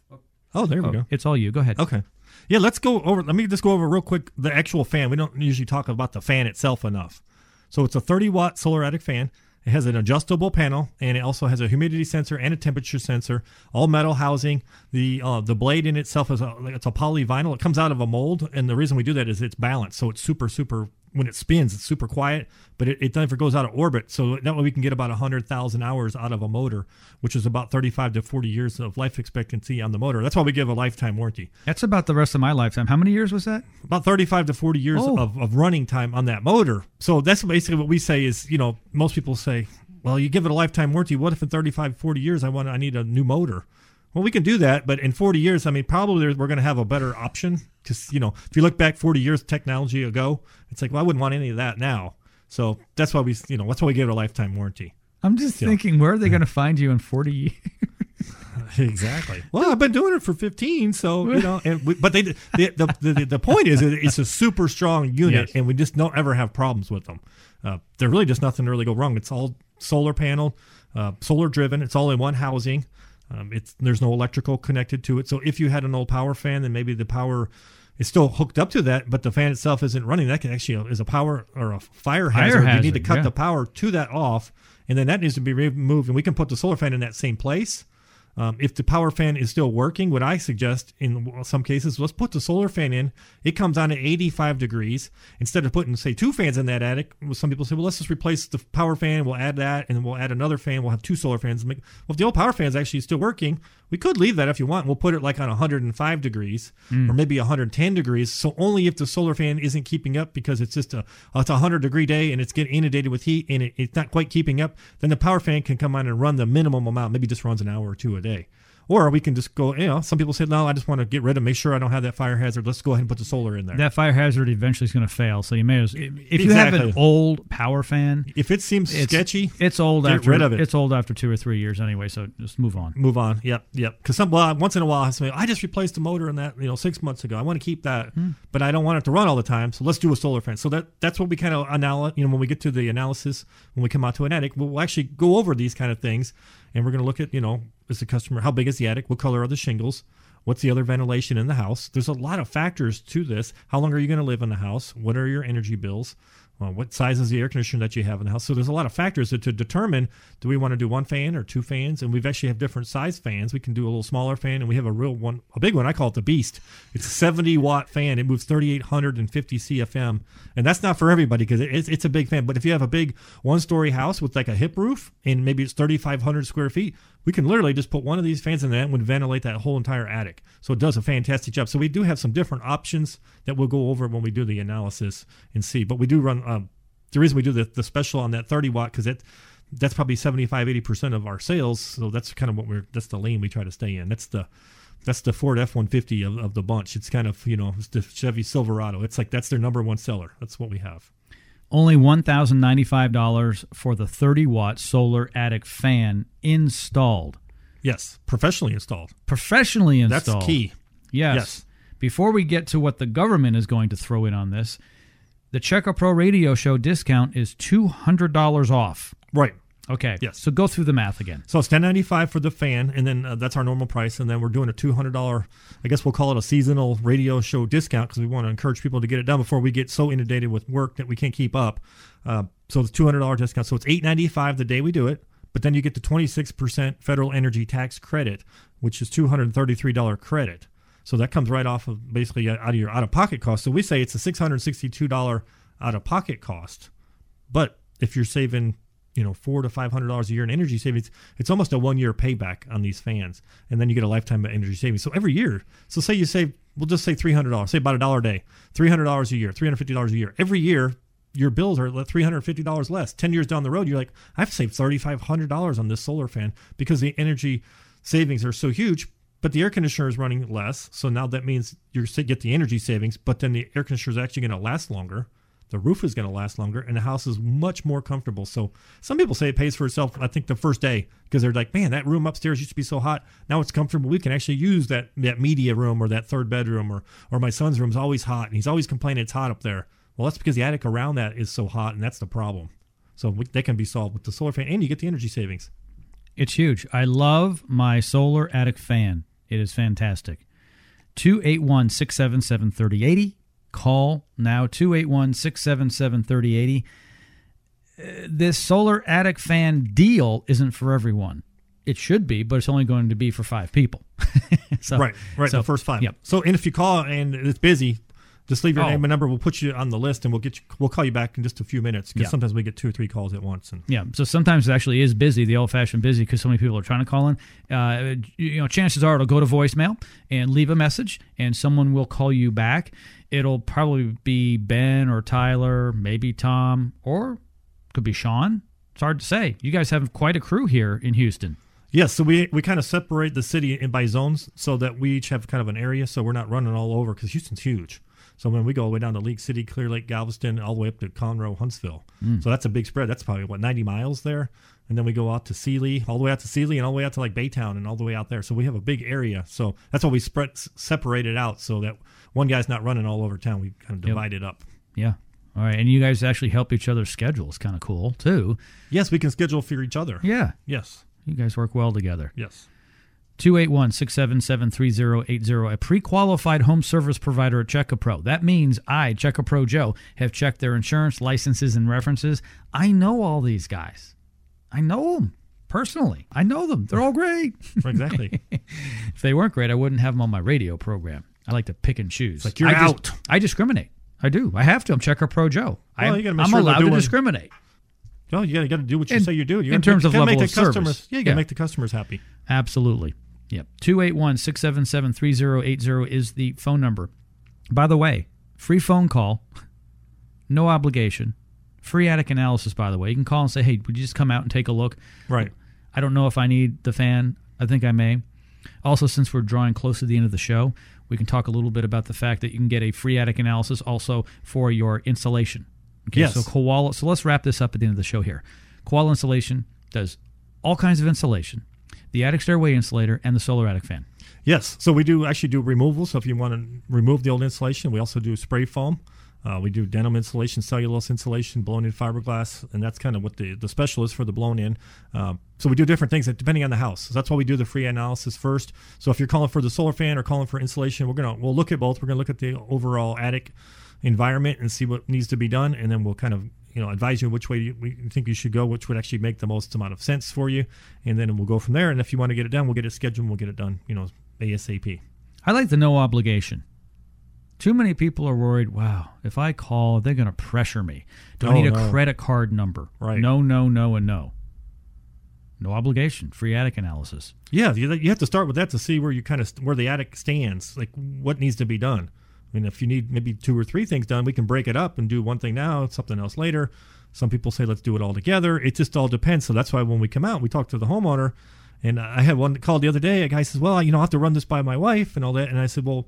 Oh, there we Oh, go. It's all you. Go ahead. Okay. Yeah, let's go over. Let me just go over real quick the actual fan. We don't usually talk about the fan itself enough. So it's a 30 watt solar attic fan. It has an adjustable panel, and it also has a humidity sensor and a temperature sensor. All metal housing. The uh, the blade in itself is a, it's a polyvinyl. It comes out of a mold, and the reason we do that is it's balanced, so it's super super when it spins, it's super quiet, but it, it never goes out of orbit. So that way we can get about 100,000 hours out of a motor, which is about 35 to 40 years of life expectancy on the motor. That's why we give a lifetime warranty. That's about the rest of my lifetime. How many years was that? About 35 to 40 years Oh. of, of running time on that motor. So that's basically what we say is, you know, most people say, well, you give it a lifetime warranty. What if in 35, 40 years I want I need a new motor? Well, we can do that, but in 40 years, I mean, probably we're going to have a better option because, you know, if you look back 40 years technology ago, it's like, well, I wouldn't want any of that now. So that's why we, you know, that's why we give it a lifetime warranty. I'm just thinking, where are they going to find you in 40 years? exactly. Well, I've been doing it for 15, so you know. And we, but they, the, the the the point is, it's a super strong unit, Yes. and we just don't ever have problems with them. Uh, there really just nothing to really go wrong. It's all solar panel, uh, solar driven. It's all in one housing. Um, it's there's no electrical connected to it. So if you had an old power fan, then maybe the power is still hooked up to that, but the fan itself isn't running. That can actually is a power or a fire Fire hazard. you need to cut yeah. the power to that off, and then that needs to be removed. And we can put the solar fan in that same place. Um, if the power fan is still working, what I suggest in some cases, let's put the solar fan in. It comes on at 85 degrees instead of putting, say, two fans in that attic. Some people say, well, let's just replace the power fan. We'll add that, and then we'll add another fan. We'll have two solar fans. Well, if the old power fan is actually still working, we could leave that if you want. We'll put it like on 105 degrees Mm. or maybe 110 degrees. So only if the solar fan isn't keeping up because it's just a it's a 100 degree day and it's getting inundated with heat and it, it's not quite keeping up, then the power fan can come on and run the minimum amount. Maybe just runs an hour or two a day. Or we can just go, you know, some people say, no, I just want to get rid of, make sure I don't have that fire hazard. Let's go ahead and put the solar in there. That fire hazard eventually is going to fail. So you may as if you have an old power fan, if it seems it's, sketchy, it's old get after rid of it. It's old after two or three years anyway. So just move on. move on. Yep, yep. Because some well, once in a while, I I just replaced the motor in that you know six months ago. I want to keep that, Hmm. but I don't want it to run all the time. So let's do a solar fan. So that that's what we kind of analyze. You know, when we get to the analysis, when we come out to an attic, we'll actually go over these kind of things, and we're going to look at you know, is the customer how big is the attic? What color are the shingles? What's the other ventilation in the house? There's a lot of factors to this. How long are you going to live in the house? What are your energy bills? Uh, what size is the air conditioner that you have in the house? So there's a lot of factors to, determine do we want to do one fan or two fans? And we've actually have different size fans. We can do a little smaller fan, and we have a real one, a big one. I call it the Beast. It's a 70 watt fan. It moves 3,850 CFM, and that's not for everybody because it, it's, it's a big fan. But if you have a big one story house with like a hip roof and maybe it's 3,500 square feet, we can literally just put one of these fans in that and would ventilate that whole entire attic. So it does a fantastic job. So we do have some different options that we'll go over when we do the analysis and see. But we do run. Um, the reason we do the, the special on that 30 watt because it that's probably 75 80 percent of our sales so that's kind of what we're that's the lane we try to stay in that's the that's the ford f-150 of, of the bunch it's kind of you know it's the chevy silverado it's like that's their number one seller that's what we have Only one thousand ninety five dollars for the thirty watt solar attic fan installed. yes professionally installed Professionally installed. That's key. Yes. Yes. Before we get to what the government is going to throw in on this, the Check a Pro Radio Show discount is two hundred dollars off. right Okay. Yes. So go through the math again. So it's ten ninety five for the fan, and then uh, that's our normal price. And then we're doing a two hundred dollar, I guess we'll call it a seasonal radio show discount because we want to encourage people to get it done before we get so inundated with work that we can't keep up. Uh, so it's two hundred dollar discount. So it's eight ninety five the day we do it, but then you get the twenty six percent federal energy tax credit, which is two hundred thirty three dollar credit. So that comes right off of basically out of your out of pocket cost. So we say it's a six hundred sixty two dollar out of pocket cost. But if you're saving, you know, four to five hundred dollars a year in energy savings, it's almost a one year payback on these fans, and then you get a lifetime of energy savings. So every year, so say you save, we'll just say three hundred dollars, say about a dollar a day, three hundred dollars a year, three hundred fifty dollars a year. Every year, your bills are three hundred fifty dollars less. Ten years down the road, you're like, I've saved thirty five hundred dollars on this solar fan because the energy savings are so huge. But the air conditioner is running less, so now that means you get the energy savings. But then the air conditioner is actually going to last longer the roof is going to last longer and the house is much more comfortable so some people say it pays for itself i think the first day because they're like man that room upstairs used to be so hot now it's comfortable we can actually use that that media room or that third bedroom or or my son's room is always hot and he's always complaining it's hot up there well that's because the attic around that is so hot and that's the problem so we, that can be solved with the solar fan and you get the energy savings It's huge. I love my solar attic fan. It is fantastic. 281 677 3080. Call now 281 677 3080. Uh, This solar attic fan deal isn't for everyone. It should be, but it's only going to be for five people. so, right right so- the first five Yep. so and if you call and it's busy Just leave your Oh. name and number. We'll put you on the list, and we'll get you. We'll call you back in just a few minutes because Yeah. sometimes we get two or three calls at once. And Yeah, so sometimes it actually is busy, the old-fashioned busy, because so many people are trying to call in. Uh, you know, chances are it'll go to voicemail and leave a message, and someone will call you back. It'll probably be Ben or Tyler, maybe Tom, or could be Sean. It's hard to say. You guys have quite a crew here in Houston. Yes, so we we kind of separate the city in by zones so that we each have kind of an area, so we're not running all over because Houston's huge. So when we go all the way down to League City, Clear Lake, Galveston, all the way up to Conroe, Huntsville, Mm. so that's a big spread. That's probably what ninety miles there, and then we go out to Sealy, all the way out to Sealy, and all the way out to like Baytown, and all the way out there. So we have a big area. So that's why we spread separate it out so that one guy's not running all over town. We kind of Yep. divide it up. Yeah. All right, and you guys actually help each other's schedules. Kind of cool too. Yes, we can schedule for each other. Yeah. Yes. You guys work well together. Yes. 281 677 3080, a pre qualified home service provider at Checka Pro. That means I, Checka Pro Joe, have checked their insurance, licenses, and references. I know all these guys. I know them personally. I know them. They're all great. Exactly. if they weren't great, I wouldn't have them on my radio program. I like to pick and choose. like you're I dis- out. I discriminate. I do. I have to. I'm Checka Pro Joe. Well, I'm, you gotta make I'm sure allowed to discriminate. Oh, you gotta, gotta do what you say you do. You in terms make, of level make of the customers. service. Yeah, you gotta Yeah. make the customers happy. Absolutely. Yep. 281 677 3080 is the phone number. By the way, free phone call, no obligation, free attic analysis, by the way. You can call and say, hey, would you just come out and take a look? Right. I don't know if I need the fan. I think I may. Also, since we're drawing close to the end of the show, we can talk a little bit about the fact that you can get a free attic analysis also for your installation. Okay, Yes. so Koala. So let's wrap this up at the end of the show here. Koala insulation does all kinds of insulation, the attic stairway insulator, and the solar attic fan. Yes. So we do actually do removal. So if you want to remove the old insulation, we also do spray foam. Uh, we do denim insulation, cellulose insulation, blown in fiberglass, and that's kind of what the, the special is for the blown in. Um, so we do different things depending on the house. So that's why we do the free analysis first. So if you're calling for the solar fan or calling for insulation, we're gonna we'll look at both. We're gonna look at the overall attic environment and see what needs to be done, and then we'll kind of you know advise you which way you, we think you should go, which would actually make the most amount of sense for you, and then we'll go from there. And if you want to get it done, we'll get it scheduled. and We'll get it done. You know, ASAP. I like the no obligation. Too many people are worried, wow, if I call, they're going to pressure me. Do I Oh, need a no. credit card number? Right. No, no, no, and no. No obligation. Free attic analysis. Yeah, you, you have to start with that to see where you kind of where the attic stands, like what needs to be done. I mean, if you need maybe two or three things done, we can break it up and do one thing now, something else later. Some people say let's do it all together. It just all depends. So that's why when we come out, we talk to the homeowner. And I had one call the other day. A guy says, "Well, you know, I have to run this by my wife and all that." And I said, "Well,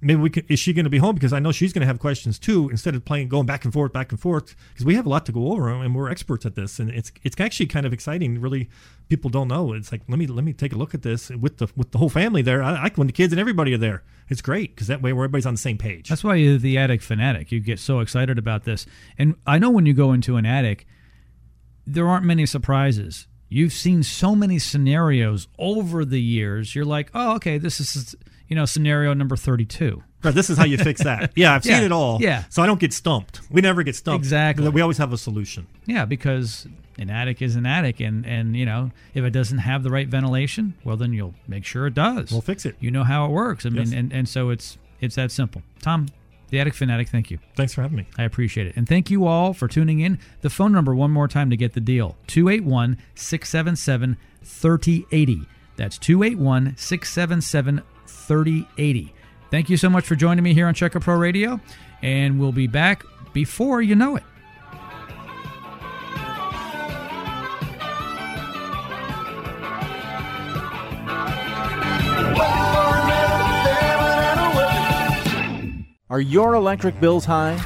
maybe we can, is she going to be home because I know she's going to have questions too instead of playing going back and forth back and forth because we have a lot to go over and we're experts at this and it's it's actually kind of exciting really people don't know it's like let me let me take a look at this with the with the whole family there I, I when the kids and everybody are there it's great because that way everybody's on the same page That's why you're the attic fanatic. You get so excited about this. And I know when you go into an attic, there aren't many surprises. You've seen so many scenarios over the years. You're like, oh, okay, this is, you know, scenario number 32. Right, this is how you fix that yeah I've Yeah, seen it all yeah. so I don't get stumped we never get stumped Exactly. we always have a solution Yeah, because an attic is an attic, and and you know if it doesn't have the right ventilation, well then you'll make sure it does. We'll fix it. You know how it works. I mean, Yes. and and so it's it's that simple. Tom, the attic fanatic, thank you. thanks for having me I appreciate it. And thank you all for tuning in. The phone number, one more time to get the deal 281 677 3080. That's 281 677 3080. Thank you so much for joining me here on Check a Pro Radio. And we'll be back before you know it. Are your electric bills high?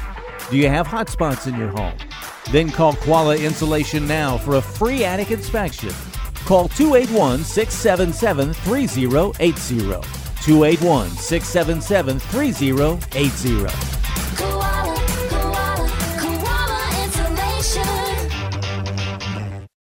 Do you have hot spots in your home? Then call Koala Insulation now for a free attic inspection. Call 281 677 3080. 281 677 3080.